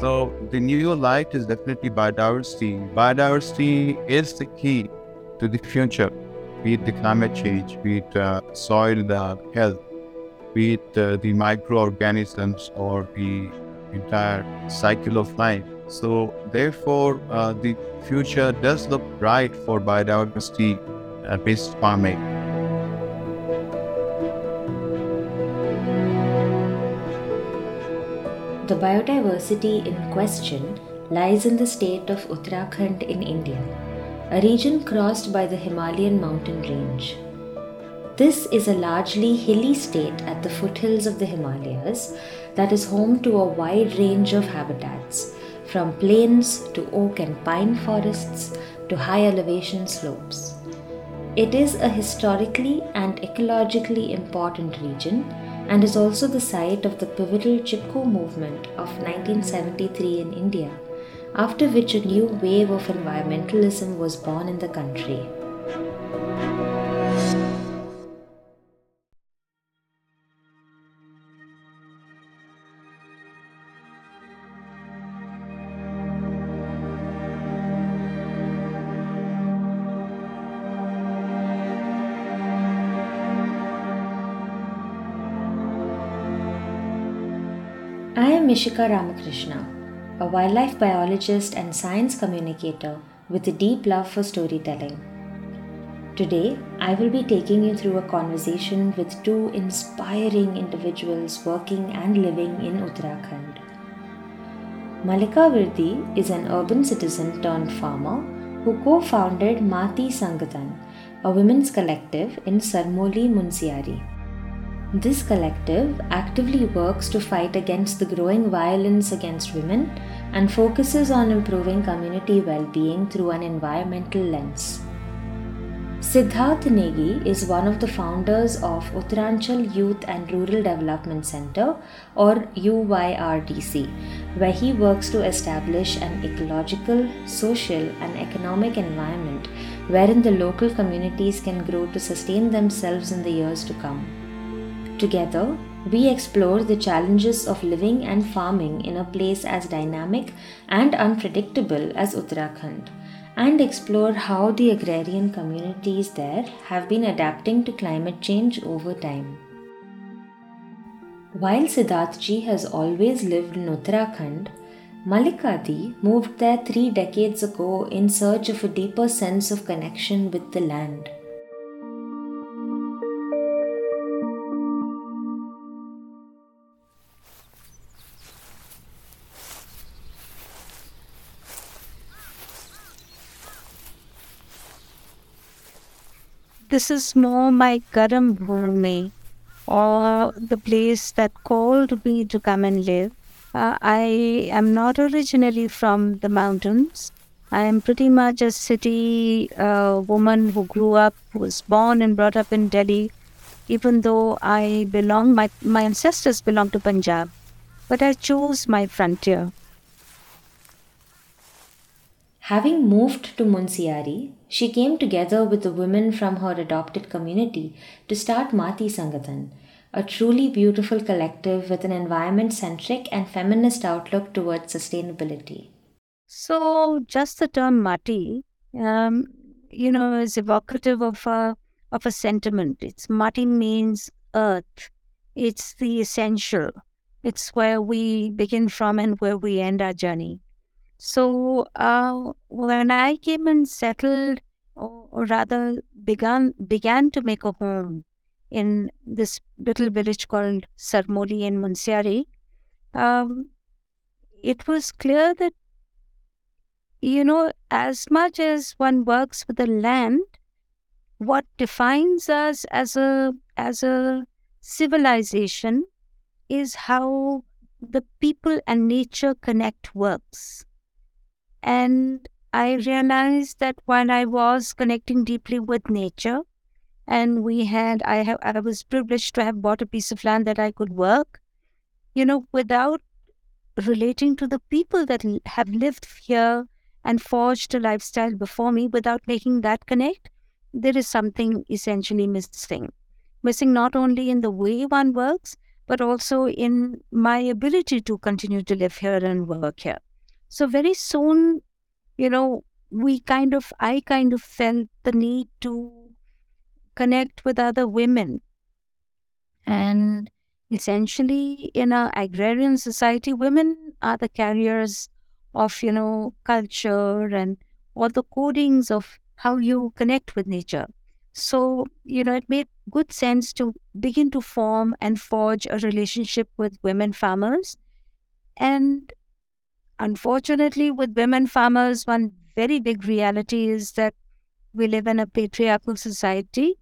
So the new light is definitely biodiversity. Biodiversity is the key to the future, be it the climate change, be it uh, soil uh, health, be it uh, the microorganisms or the entire cycle of life. So therefore, uh, the future does look bright for biodiversity-based uh, farming. The biodiversity in question lies in the state of Uttarakhand in India, a region crossed by the Himalayan mountain range. This is a largely hilly state at the foothills of the Himalayas that is home to a wide range of habitats, from plains to oak and pine forests to high elevation slopes. It is a historically and ecologically important region and is also the site of the pivotal Chipko movement of 1973 in India, after which a new wave of environmentalism was born in the country. I'm Ishika Ramakrishna, a wildlife biologist and science communicator with a deep love for storytelling. Today, I will be taking you through a conversation with two inspiring individuals working and living in Uttarakhand. Malika Virdi is an urban citizen turned farmer who co founded Mati Sangathan, a women's collective in Sarmoli Munsiari. This collective actively works to fight against the growing violence against women and focuses on improving community well being through an environmental lens. Siddharth Negi is one of the founders of Uttaranchal Youth and Rural Development Center or UYRDC, where he works to establish an ecological, social, and economic environment wherein the local communities can grow to sustain themselves in the years to come. Together, we explore the challenges of living and farming in a place as dynamic and unpredictable as Uttarakhand, and explore how the agrarian communities there have been adapting to climate change over time. While Siddharthji has always lived in Uttarakhand, Malikadi moved there three decades ago in search of a deeper sense of connection with the land. This is more my Karam Bhumi or the place that called me to come and live. Uh, I am not originally from the mountains. I am pretty much a city uh, woman who grew up, who was born and brought up in Delhi, even though I belong, my, my ancestors belong to Punjab. But I chose my frontier. Having moved to Munsiari, she came together with the women from her adopted community to start Mati Sangathan, a truly beautiful collective with an environment centric and feminist outlook towards sustainability. So, just the term Mati, um, you know, is evocative of a, of a sentiment. It's Mati means earth, it's the essential, it's where we begin from and where we end our journey. So uh, when I came and settled, or, or, rather began began to make a home in this little village called Sarmoli in Munsiari, um, it was clear that you know as much as one works with the land, what defines us as a as a civilization is how the people and nature connect works and I realized that while I was connecting deeply with nature, and we had, I have, I was privileged to have bought a piece of land that I could work, you know, without relating to the people that have lived here and forged a lifestyle before me, without making that connect, there is something essentially missing. Missing not only in the way one works, but also in my ability to continue to live here and work here. So very soon, you know, we kind of, I kind of felt the need to connect with other women. And essentially, in our agrarian society, women are the carriers of, you know, culture and all the codings of how you connect with nature. So, you know, it made good sense to begin to form and forge a relationship with women farmers. And unfortunately, with women farmers, one very big reality is that we live in a patriarchal society.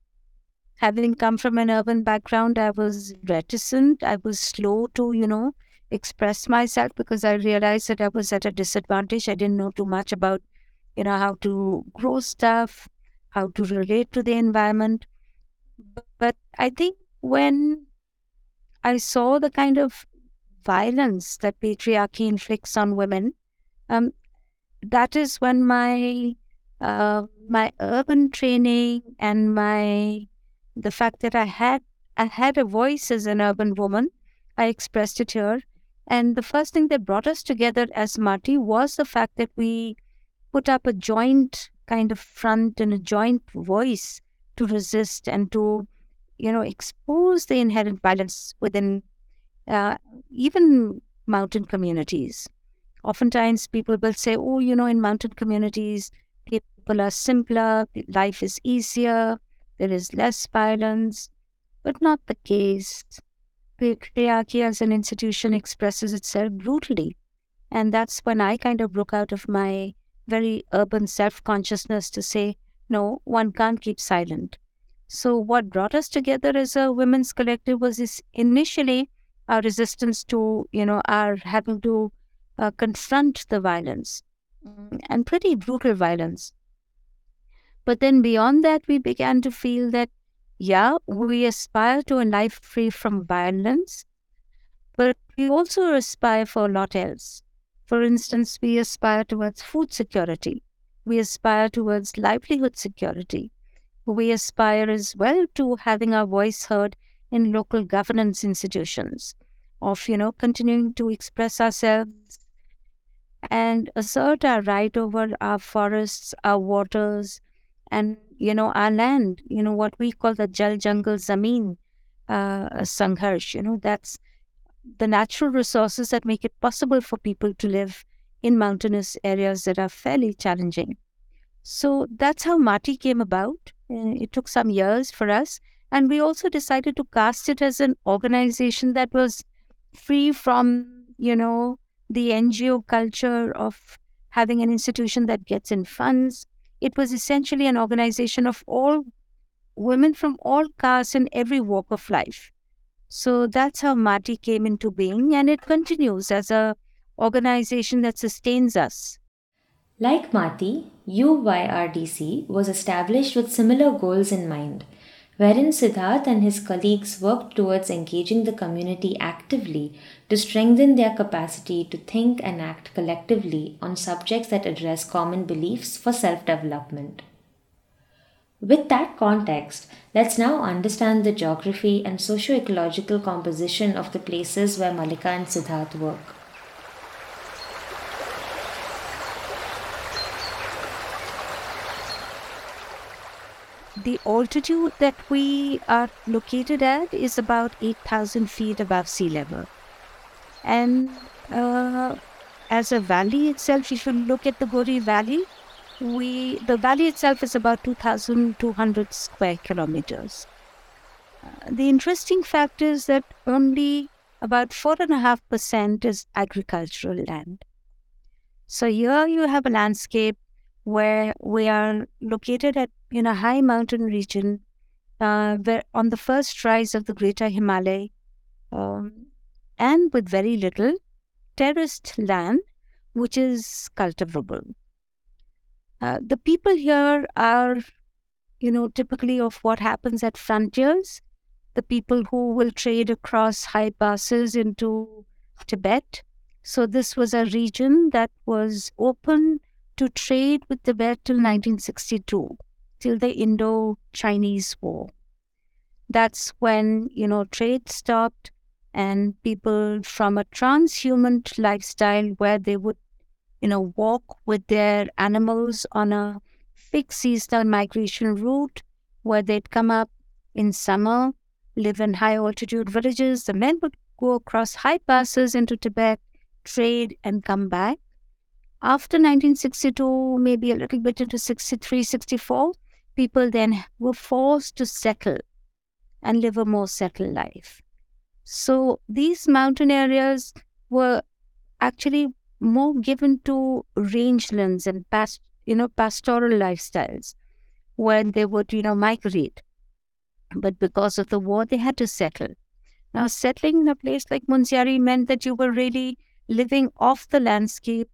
Having come from an urban background, I was reticent. I was slow to, you know, express myself because I realized that I was at a disadvantage. I didn't know too much about, you know, how to grow stuff, how to relate to the environment. But I think when I saw the kind of violence that patriarchy inflicts on women, um, that is when my uh, my urban training and my the fact that I had I had a voice as an urban woman, I expressed it here. And the first thing that brought us together as Mati was the fact that we put up a joint kind of front and a joint voice to resist and to, you know, expose the inherent violence within uh, even mountain communities. Oftentimes, people will say, oh, you know, in mountain communities, people are simpler, life is easier, there is less violence, but not the case. Patriarchy as an institution expresses itself brutally. And that's when I kind of broke out of my very urban self consciousness to say, no, one can't keep silent. So, what brought us together as a women's collective was this initially our resistance to, you know, our having to uh, confront the violence mm, and pretty brutal violence. But then beyond that, we began to feel that, yeah, we aspire to a life free from violence, but we also aspire for a lot else. For instance, we aspire towards food security. We aspire towards livelihood security. We aspire as well to having our voice heard in local governance institutions, of, you know, continuing to express ourselves and assert our right over our forests, our waters, and you know our land. You know what we call the Jal Jungle Zameen uh, Sangharsh. You know that's the natural resources that make it possible for people to live in mountainous areas that are fairly challenging. So that's how Mati came about. Uh, it took some years for us. And we also decided to cast it as an organization that was free from, you know, the NGO culture of having an institution that gets in funds. It was essentially an organization of all women from all castes and every walk of life. So that's how Mati came into being, and it continues as a organization that sustains us. Like Mati, UYRDC was established with similar goals in mind wherein Siddharth and his colleagues worked towards engaging the community actively to strengthen their capacity to think and act collectively on subjects that address common beliefs for self development. With that context, let's now understand the geography and socio ecological composition of the places where Malika and Siddharth work. The altitude that we are located at is about 8,000 feet above sea level. And uh, as a valley itself, if you look at the Gori Valley, we the valley itself is about 2,200 square kilometers. Uh, the interesting fact is that only about 4.5% is agricultural land. So here you have a landscape where we are located at in a high mountain region uh, where on the first rise of the greater Himalaya um, and with very little terraced land which is cultivable. Uh, the people here are, you know, typically of what happens at frontiers. The people who will trade across high passes into Tibet. So this was a region that was open to trade with Tibet till 1962 till the Indo Chinese War. That's when, you know, trade stopped. and people from a transhumant lifestyle where they would, you know, walk with their animals on a fixed seasonal migration route where they'd come up in summer, live in high altitude villages. The men would go across high passes into Tibet, trade, and come back. After 1962, maybe a little bit into 63, 64, people then were forced to settle and live a more settled life. So these mountain areas were actually more given to rangelands and past, you know, pastoral lifestyles when they would, you know, migrate. But because of the war, they had to settle. Now, settling in a place like Munsiari meant that you were really living off the landscape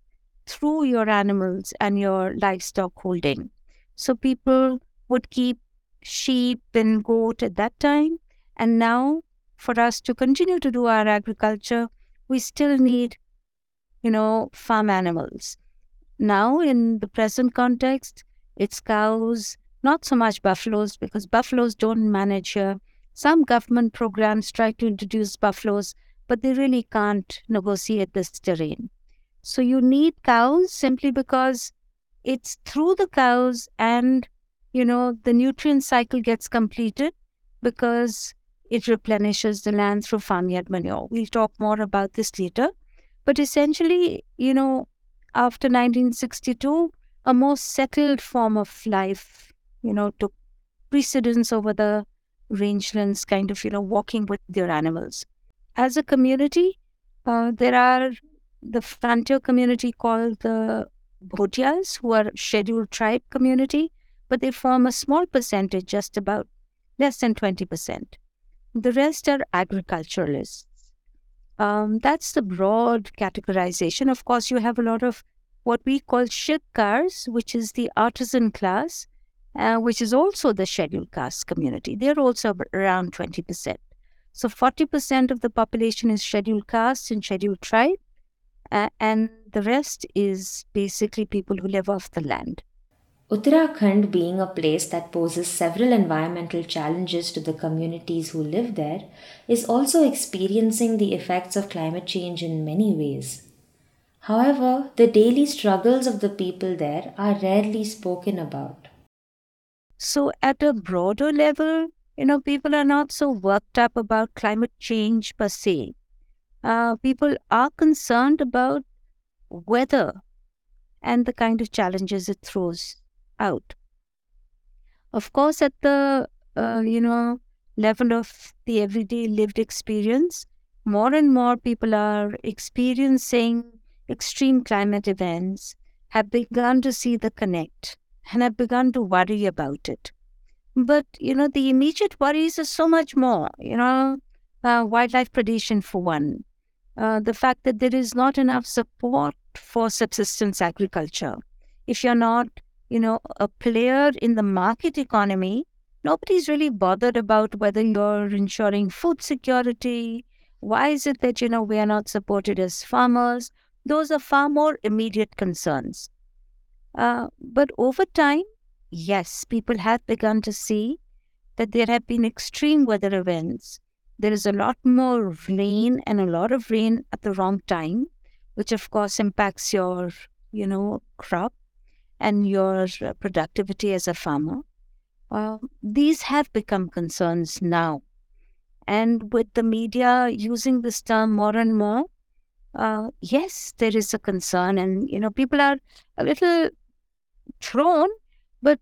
through your animals and your livestock holding. So people would keep sheep and goat at that time. And now, for us to continue to do our agriculture, we still need, you know, farm animals. Now, in the present context, it's cows, not so much buffaloes, because buffaloes don't manage here. Some government programs try to introduce buffaloes, but they really can't negotiate this terrain. So you need cows simply because it's through the cows and you know the nutrient cycle gets completed because it replenishes the land through farmyard manure. We'll talk more about this later. But essentially, you know, after 1962, a more settled form of life, you know, took precedence over the rangelands, kind of, you know, walking with their animals. As a community, uh, there are the frontier community called the Bhotias, who are scheduled tribe community, but they form a small percentage, just about less than 20%. The rest are agriculturalists. Um, that's the broad categorization. Of course, you have a lot of what we call cars, which is the artisan class, uh, which is also the scheduled caste community. They're also around 20%. So 40% of the population is scheduled caste and scheduled tribe, uh, and the rest is basically people who live off the land. Uttarakhand, being a place that poses several environmental challenges to the communities who live there, is also experiencing the effects of climate change in many ways. However, the daily struggles of the people there are rarely spoken about. So, at a broader level, you know, people are not so worked up about climate change per se. Uh, people are concerned about weather and the kind of challenges it throws out. Of course, at the uh, you know level of the everyday lived experience, more and more people are experiencing extreme climate events, have begun to see the connect, and have begun to worry about it. But you know, the immediate worries are so much more. You know, uh, wildlife predation for one, uh, the fact that there is not enough support for subsistence agriculture. If you're not you know, a player in the market economy, nobody's really bothered about whether you're ensuring food security. Why is it that, you know, we are not supported as farmers? Those are far more immediate concerns. Uh, but over time, yes, people have begun to see that there have been extreme weather events. There is a lot more rain and a lot of rain at the wrong time, which of course impacts your, you know, crop and your uh, productivity as a farmer. Uh, these have become concerns now. And with the media using this term more and more, uh, yes, there is a concern. And, you know, people are a little thrown, but,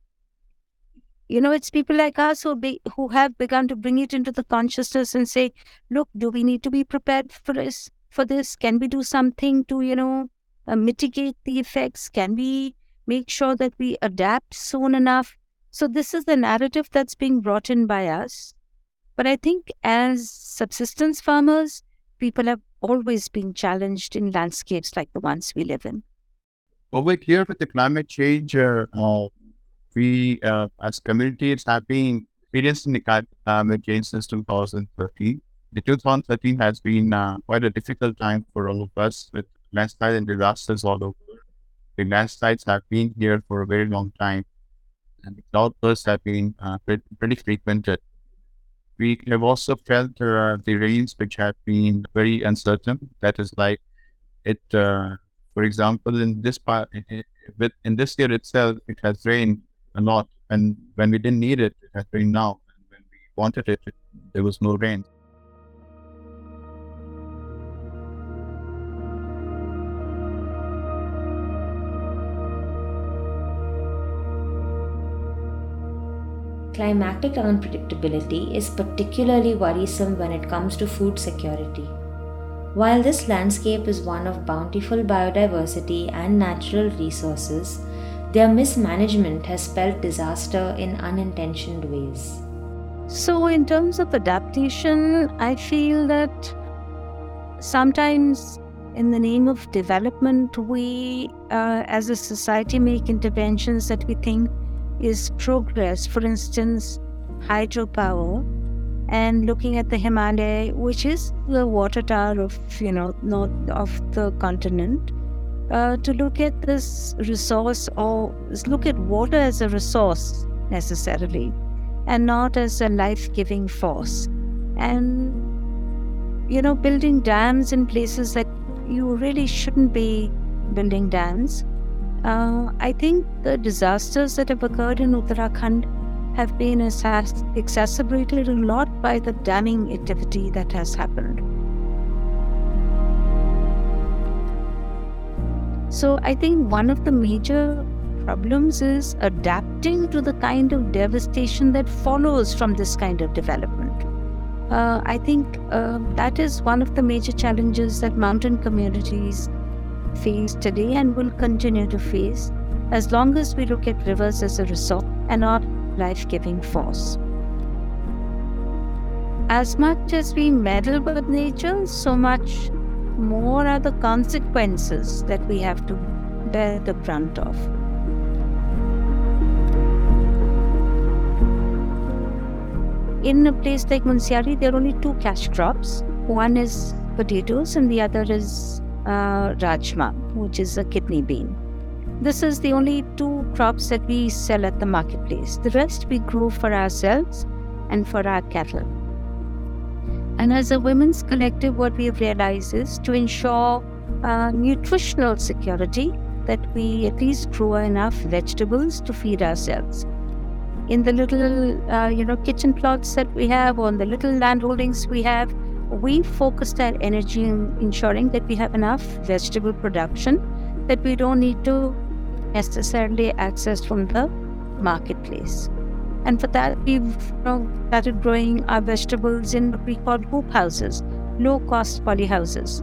you know, it's people like us who, be, who have begun to bring it into the consciousness and say, look, do we need to be prepared for this? For this? Can we do something to, you know, uh, mitigate the effects? Can we make sure that we adapt soon enough. So, this is the narrative that's being brought in by us. But I think as subsistence farmers, people have always been challenged in landscapes like the ones we live in. Over here with the climate change, uh, uh, we uh, as communities have been experiencing the climate change since 2013. The 2013 has been uh, quite a difficult time for all of us with landslides and disasters all over the landslides have been here for a very long time, and the cloudbursts have been uh, pretty, frequented. we have also felt the rains which have been very uncertain. That is like it, uh, for example, in this part, with in this year itself, it has rained a lot, and when we didn't need it, it has rained now. And when we wanted it, it there was no rain. Climatic unpredictability is particularly worrisome when it comes to food security. While this landscape is one of bountiful biodiversity and natural resources, their mismanagement has spelled disaster in unintentioned ways. So, in terms of adaptation, I feel that sometimes in the name of development, we uh, as a society make interventions that we think is progress. For instance, hydropower and looking at the Himalaya, which is the water tower of you know north of the continent, uh, to look at this resource or look at water as a resource necessarily, and not as a life-giving force, and you know building dams in places that you really shouldn't be building dams. Uh, I think the disasters that have occurred in Uttarakhand have been exacerbated a lot by the damming activity that has happened. So I think one of the major problems is adapting to the kind of devastation that follows from this kind of development. Uh, I think uh, that is one of the major challenges that mountain communities face today and will continue to face as long as we look at rivers as a resource and not life giving force. As much as we meddle with nature, so much more are the consequences that we have to bear the brunt of. In a place like Munsiari, there are only two cash crops. One is potatoes, and the other is uh, rajma, which is a kidney bean. This is the only two crops that we sell at the marketplace. The rest we grow for ourselves and for our cattle. And as a women's collective, what we have realized is to ensure uh, nutritional security that we at least grow enough vegetables to feed ourselves. In the little, uh, you know, kitchen plots that we have, or in the little land holdings we have, we focused our energy in ensuring that we have enough vegetable production that we don't need to necessarily access from the marketplace. And for that, we've started growing our vegetables in what we call hoop houses, low cost poly houses.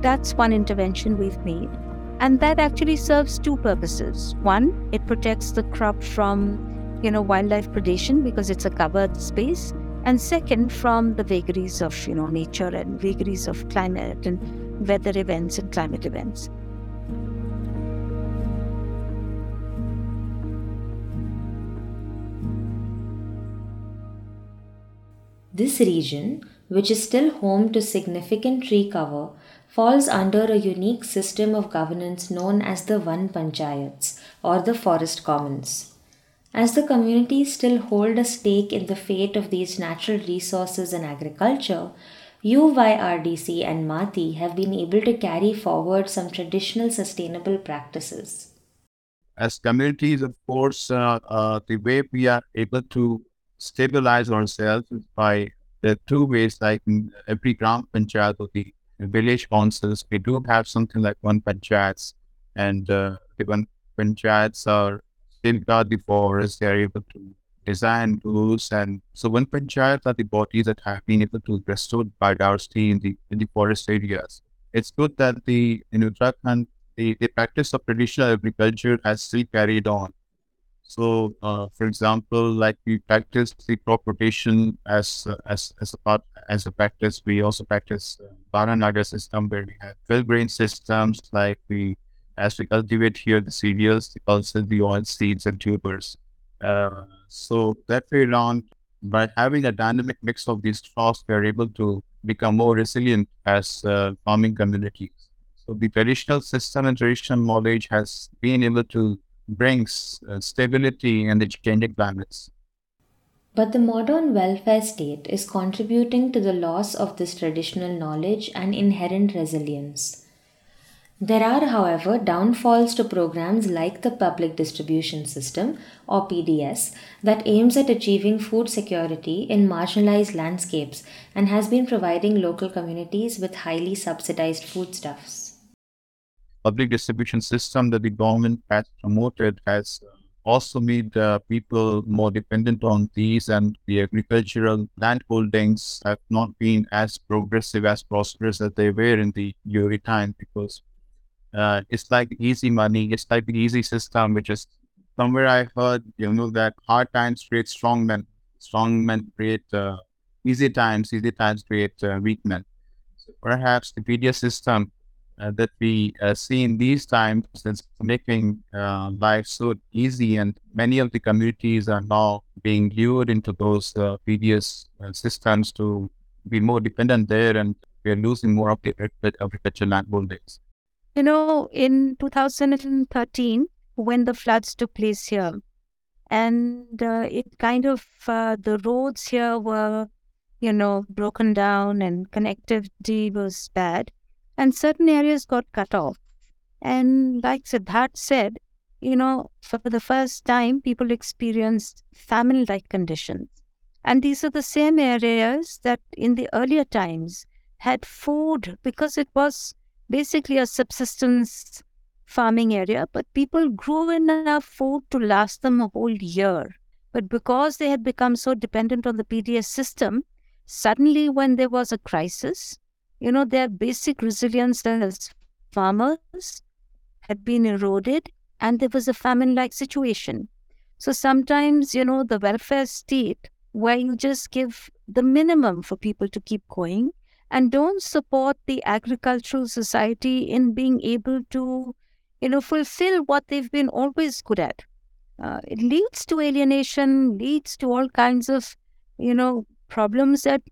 That's one intervention we've made. And that actually serves two purposes. One, it protects the crop from you know wildlife predation because it's a covered space and second from the vagaries of you know nature and vagaries of climate and weather events and climate events This region, which is still home to significant tree cover, falls under a unique system of governance known as the Van Panchayats or the forest commons. As the communities still hold a stake in the fate of these natural resources and agriculture, UYRDC and MATI have been able to carry forward some traditional sustainable practices. As communities, of course, uh, uh, the way we are able to stabilize ourselves is by the two ways, like every gram panchayat or the village councils, we do have something like Van Panchayats, and uh, the Van Panchayats are safeguard the forest, they are able to design rules, and so Van Panchayat are the bodies that have been able to restore biodiversity in the in the forest areas. It's good that the in Uttarakhand the, the practice of traditional agriculture has still carried on. So, uh, for example, like we practice the crop rotation as uh, as as a part as a practice. We also practice uh, Baranaja system where we have fill grain systems. Like we, as we cultivate here the cereals, the pulses, the oil seeds, and tubers. Uh, so that way around, by having a dynamic mix of these crops, we are able to become more resilient as uh, farming communities. So the traditional system and traditional knowledge has been able to brings uh, stability in the changing climates. But the modern welfare state is contributing to the loss of this traditional knowledge and inherent resilience. There are, however, downfalls to programs like the Public Distribution System or PDS that aims at achieving food security in marginalized landscapes and has been providing local communities with highly subsidized foodstuffs. Public distribution system that the government has promoted has also made uh, people more dependent on these and the agricultural land holdings have not been as progressive as prosperous as they were in the early time because uh, it's like easy money. It's like easy system which is somewhere i heard you know that hard times create strong men. Strong men create uh, easy times. Easy times create uh, weak men. So perhaps the pds system uh, that we uh, see in these times is making uh, life so easy, and many of the communities are now being lured into those PDS systems to be more dependent there, and we are losing more of the agricultural land holdings. You know, in 2013, when the floods took place here, and uh, it kind of the roads here were, you know, broken down, and connectivity was bad and certain areas got cut off. And like Siddharth said, you know, for the first time, people experienced famine like conditions. And these are the same areas that in the earlier times had food because it was basically a subsistence farming area, but people grew enough food to last them a whole year. But because they had become so dependent on the PDS system, suddenly when there was a crisis, you know, their basic resilience as farmers had been eroded and there was a famine like situation. So sometimes, you know, the welfare state where you just give the minimum for people to keep going and don't support the agricultural society in being able to, you know, fulfill what they've been always good at. Uh, it leads to alienation, leads to all kinds of, you know, problems that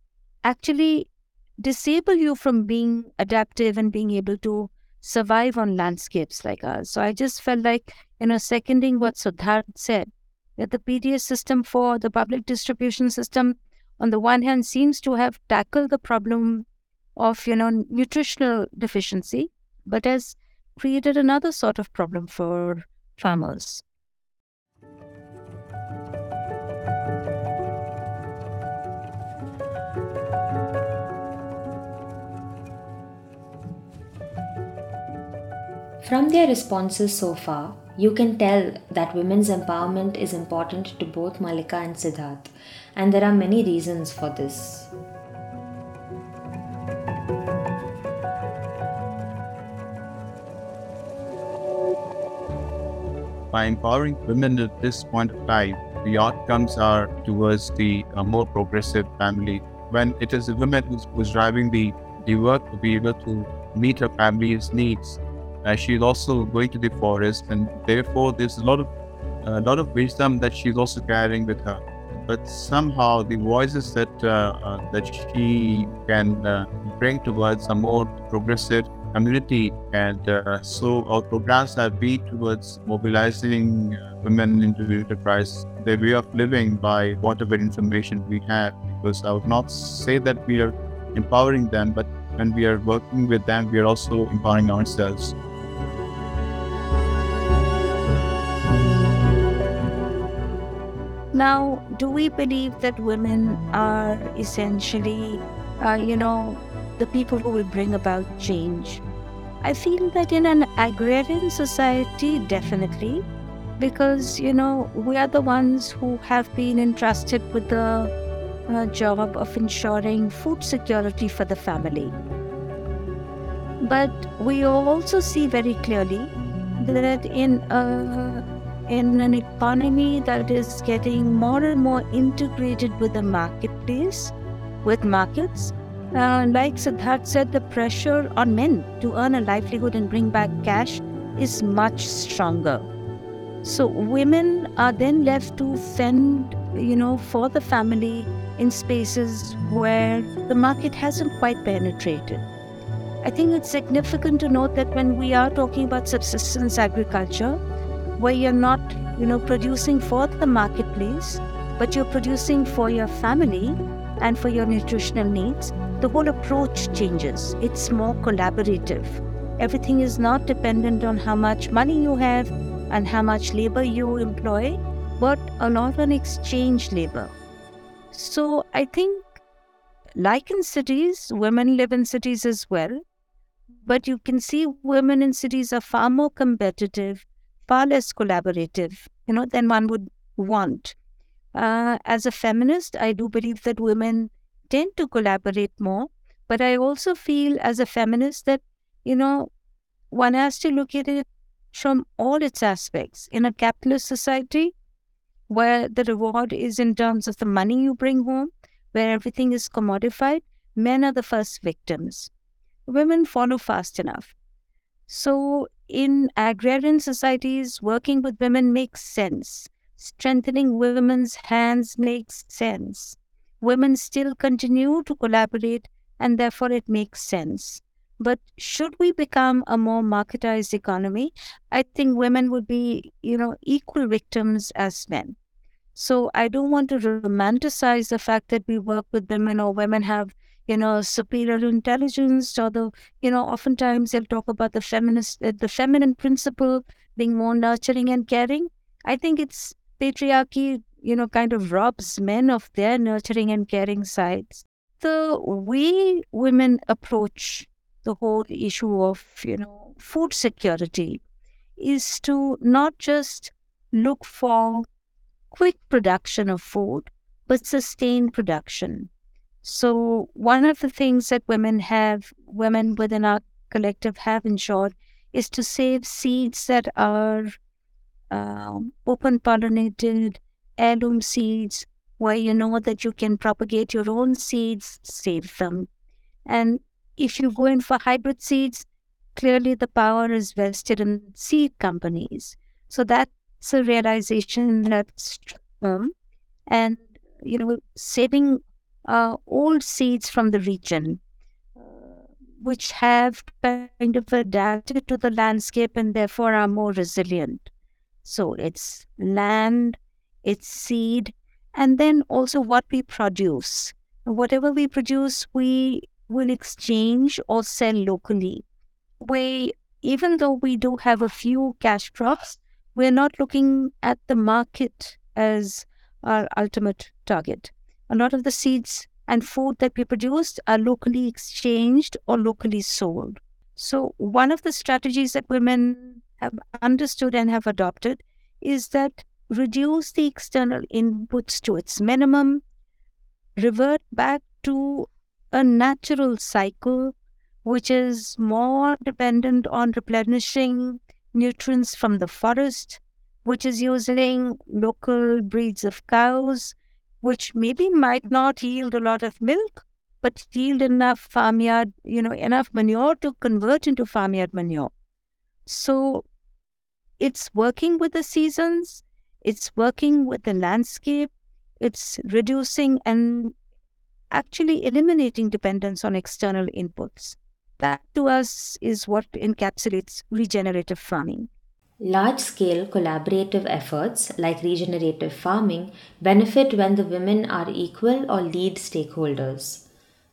actually disable you from being adaptive and being able to survive on landscapes like ours. So I just felt like, you know, seconding what Siddharth said, that the PDS system for the public distribution system, on the one hand, seems to have tackled the problem of, you know, nutritional deficiency, but has created another sort of problem for farmers. From their responses so far, you can tell that women's empowerment is important to both Malika and Siddharth, and there are many reasons for this. By empowering women at this point of time, the outcomes are towards the uh, more progressive family. When it is a woman who's, who's driving the, the work to be able to meet her family's needs, uh, she's also going to the forest, and therefore there's a lot of a lot of wisdom that she's also carrying with her. But somehow the voices that uh, uh, that she can uh, bring towards a more progressive community, and uh, so our programs have been towards mobilizing uh, women into the enterprise, their way of living by whatever information we have. Because I would not say that we are empowering them, but when we are working with them, we are also empowering ourselves. Now, do we believe that women are essentially, uh, you know, the people who will bring about change? I feel that in an agrarian society, definitely, because, you know, we are the ones who have been entrusted with the uh, job of ensuring food security for the family. But we also see very clearly that in a in an economy that is getting more and more integrated with the marketplace, with markets. Uh, like Siddharth said, the pressure on men to earn a livelihood and bring back cash is much stronger. So women are then left to fend, you know, for the family in spaces where the market hasn't quite penetrated. I think it's significant to note that when we are talking about subsistence agriculture, where you're not, you know, producing for the marketplace, but you're producing for your family and for your nutritional needs, the whole approach changes. It's more collaborative. Everything is not dependent on how much money you have and how much labor you employ, but a lot on exchange labor. So I think, like in cities, women live in cities as well. But you can see women in cities are far more competitive, far less collaborative, you know, than one would want. Uh, as a feminist, I do believe that women tend to collaborate more. But I also feel as a feminist that, you know, one has to look at it from all its aspects. In a capitalist society, where the reward is in terms of the money you bring home, where everything is commodified, men are the first victims. Women follow fast enough. So, in agrarian societies, working with women makes sense. Strengthening women's hands makes sense. Women still continue to collaborate, and therefore it makes sense. But should we become a more marketized economy, I think women would be, you know, equal victims as men. So I don't want to romanticize the fact that we work with women or women have, you know, superior intelligence. Although, you know, oftentimes they'll talk about the feminist, uh, the feminine principle being more nurturing and caring. I think it's patriarchy, you know, kind of robs men of their nurturing and caring sides. The way women approach the whole issue of, you know, food security is to not just look for quick production of food, but sustained production. So, one of the things that women have, women within our collective have ensured is to save seeds that are um, open pollinated, heirloom seeds, where you know that you can propagate your own seeds, save them. And if you go in for hybrid seeds, clearly the power is vested in seed companies. So that's a realization that's um, and you know saving uh, old seeds from the region which have kind of adapted to the landscape and therefore are more resilient. So it's land it's seed and then also what we produce. Whatever we produce we will exchange or sell locally. We even though we do have a few cash crops we're not looking at the market as our ultimate target. A lot of the seeds and food that we produce are locally exchanged or locally sold. So, one of the strategies that women have understood and have adopted is that reduce the external inputs to its minimum, revert back to a natural cycle, which is more dependent on replenishing nutrients from the forest, which is using local breeds of cows, which maybe might not yield a lot of milk, but yield enough farmyard, you know, enough manure to convert into farmyard manure. So it's working with the seasons, it's working with the landscape, it's reducing and actually eliminating dependence on external inputs. That to us is what encapsulates regenerative farming. Large scale collaborative efforts like regenerative farming benefit when the women are equal or lead stakeholders.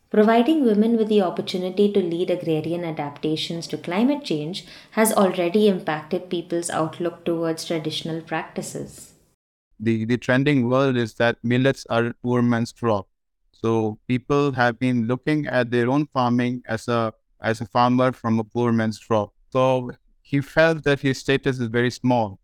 Providing women with the opportunity to lead agrarian adaptations to climate change has already impacted people's outlook towards traditional practices. The, the trending world is that millets are poor man's crop. So people have been looking at their own farming as a as a farmer from a poor man's crop. So he felt that his status is very small.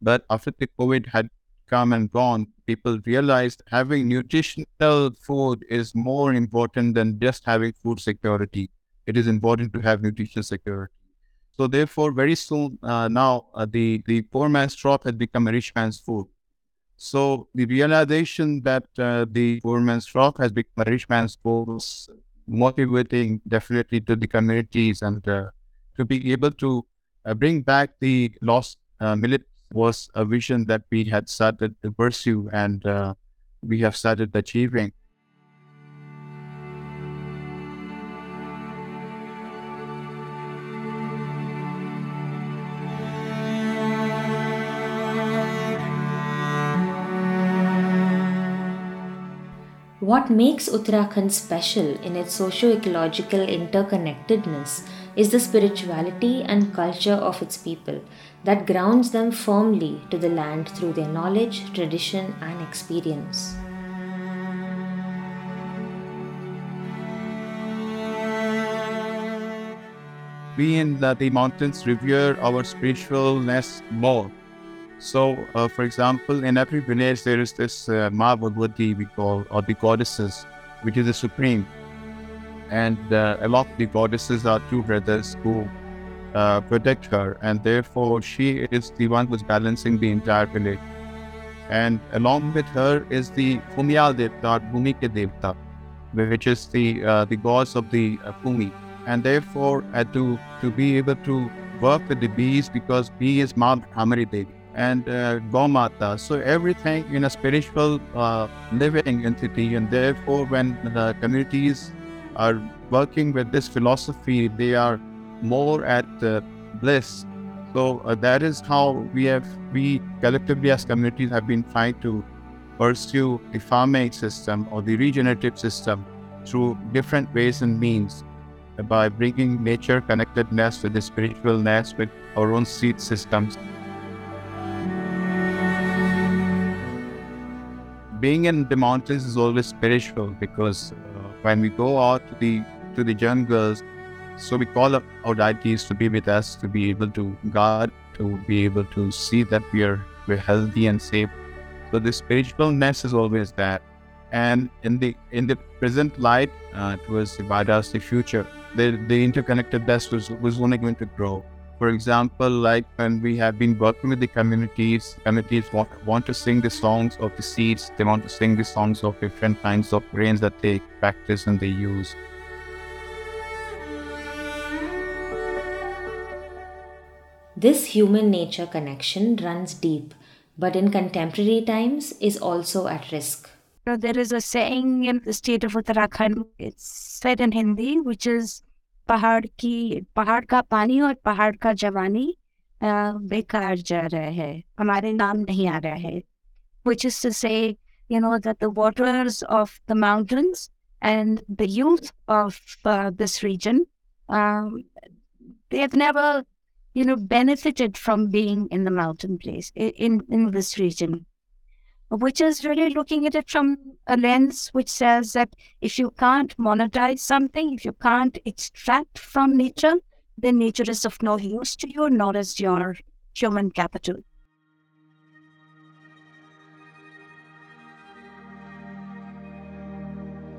But after the COVID had come and gone, people realized having nutritional food is more important than just having food security. It is important to have nutritional security. So therefore, very soon uh, now, uh, the, the poor man's crop has become a rich man's food. So the realization that uh, the poor man's crop has become a rich man's food is motivating definitely to the communities and uh, to be able to bring back the lost uh, millet was a vision that we had started to pursue and uh, we have started achieving. What makes Uttarakhand special in its socio ecological interconnectedness is the spirituality and culture of its people that grounds them firmly to the land through their knowledge, tradition, and experience. We in the, the mountains revere our spiritualness more so, uh, for example, in every village there is this uh, Ma Bhagwati we call, or the goddesses, which is the supreme. And uh, a lot of the goddesses are two brothers who uh, protect her, and therefore she is the one who's balancing the entire village. And along with her is the Bhumiyal Devta, Bhumike Devta, which is the uh, the gods of the uh. And therefore, uh, to to be able to work with the bees, because bee is Ma Bhramari Devi and uh, Gomata. So everything in a spiritual uh, living entity, and therefore, when the communities are working with this philosophy, they are more at uh, bliss. So uh, that is how we have, we collectively as communities have been trying to pursue the farming system or the regenerative system through different ways and means by bringing nature connectedness with the spiritualness with our own seed systems. being in the mountains is always spiritual because when we go out to the to the jungles, so we call up our deities to be with us, to be able to guard, to be able to see that we are we're healthy and safe. So the spiritualness is always there, and in the in the present light uh, towards the Vedas, the future, the the interconnectedness was was only going to grow. For example, like when we have been working with the communities, communities want, want to sing the songs of the seeds, they want to sing the songs of different kinds of grains that they practice and they use. This human nature connection runs deep, but in contemporary times is also at risk. There is a saying in the state of Uttarakhand, it's said in Hindi, which is पहाड़ की पहाड़ का पानी और पहाड़ का जवानी बेकार जा रहा है हमारे नाम नहीं आ रहा है which is to say you know that the waters of the mountains and the youth of uh, this region um, they have never you know benefited from being in the mountain place in in this region which is really looking at it from a lens which says that if you can't monetize something, if you can't extract from nature, then nature is of no use to you, nor is your human capital.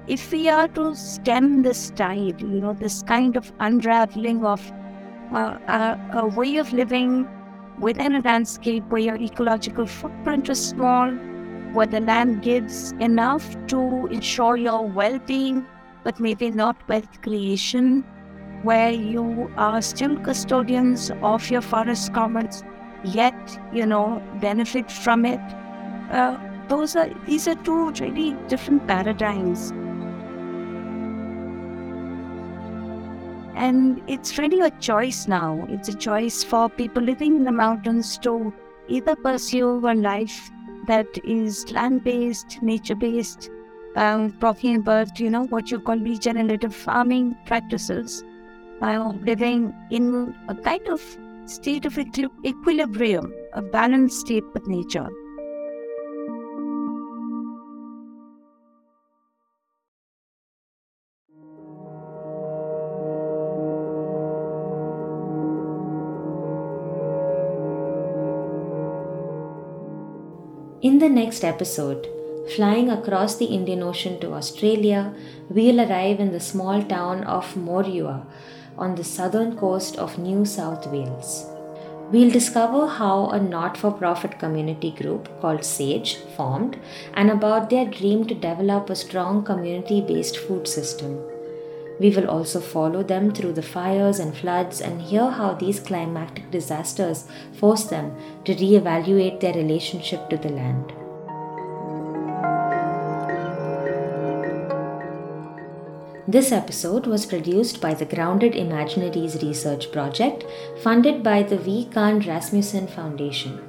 If we are to stem this tide, you know, this kind of unraveling of uh, a, a way of living within a landscape where your ecological footprint is small, where the land gives enough to ensure your well being, but maybe not wealth creation, where you are still custodians of your forest commons, yet, you know, benefit from it. Uh, those are these are two really different paradigms. And it's really a choice now. It's a choice for people living in the mountains to either pursue a life that is land based, nature based, um, talking about, you know, what you call regenerative farming practices, uh, living in a kind of state of equilibrium, a balanced state with nature. In the next episode, flying across the Indian Ocean to Australia, we'll arrive in the small town of Moruya on the southern coast of New South Wales. We'll discover how a not for profit community group called SAGE formed and about their dream to develop a strong community based food system. We will also follow them through the fires and floods and hear how these climatic disasters force them to re-evaluate their relationship to the land. This episode was produced by the Grounded Imaginaries Research Project, funded by the V. Kann Rasmussen Foundation.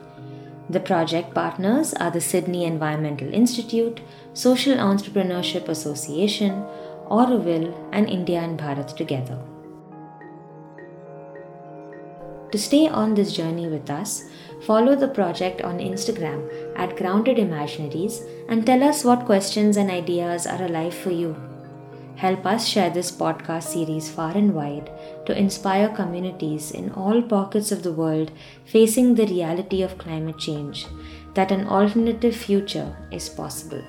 The project partners are the Sydney Environmental Institute, Social Entrepreneurship Association, Auroville, and India and Bharat together. To stay on this journey with us, follow the project on Instagram at Grounded Imaginaries and tell us what questions and ideas are alive for you. Help us share this podcast series far and wide to inspire communities in all pockets of the world facing the reality of climate change that an alternative future is possible.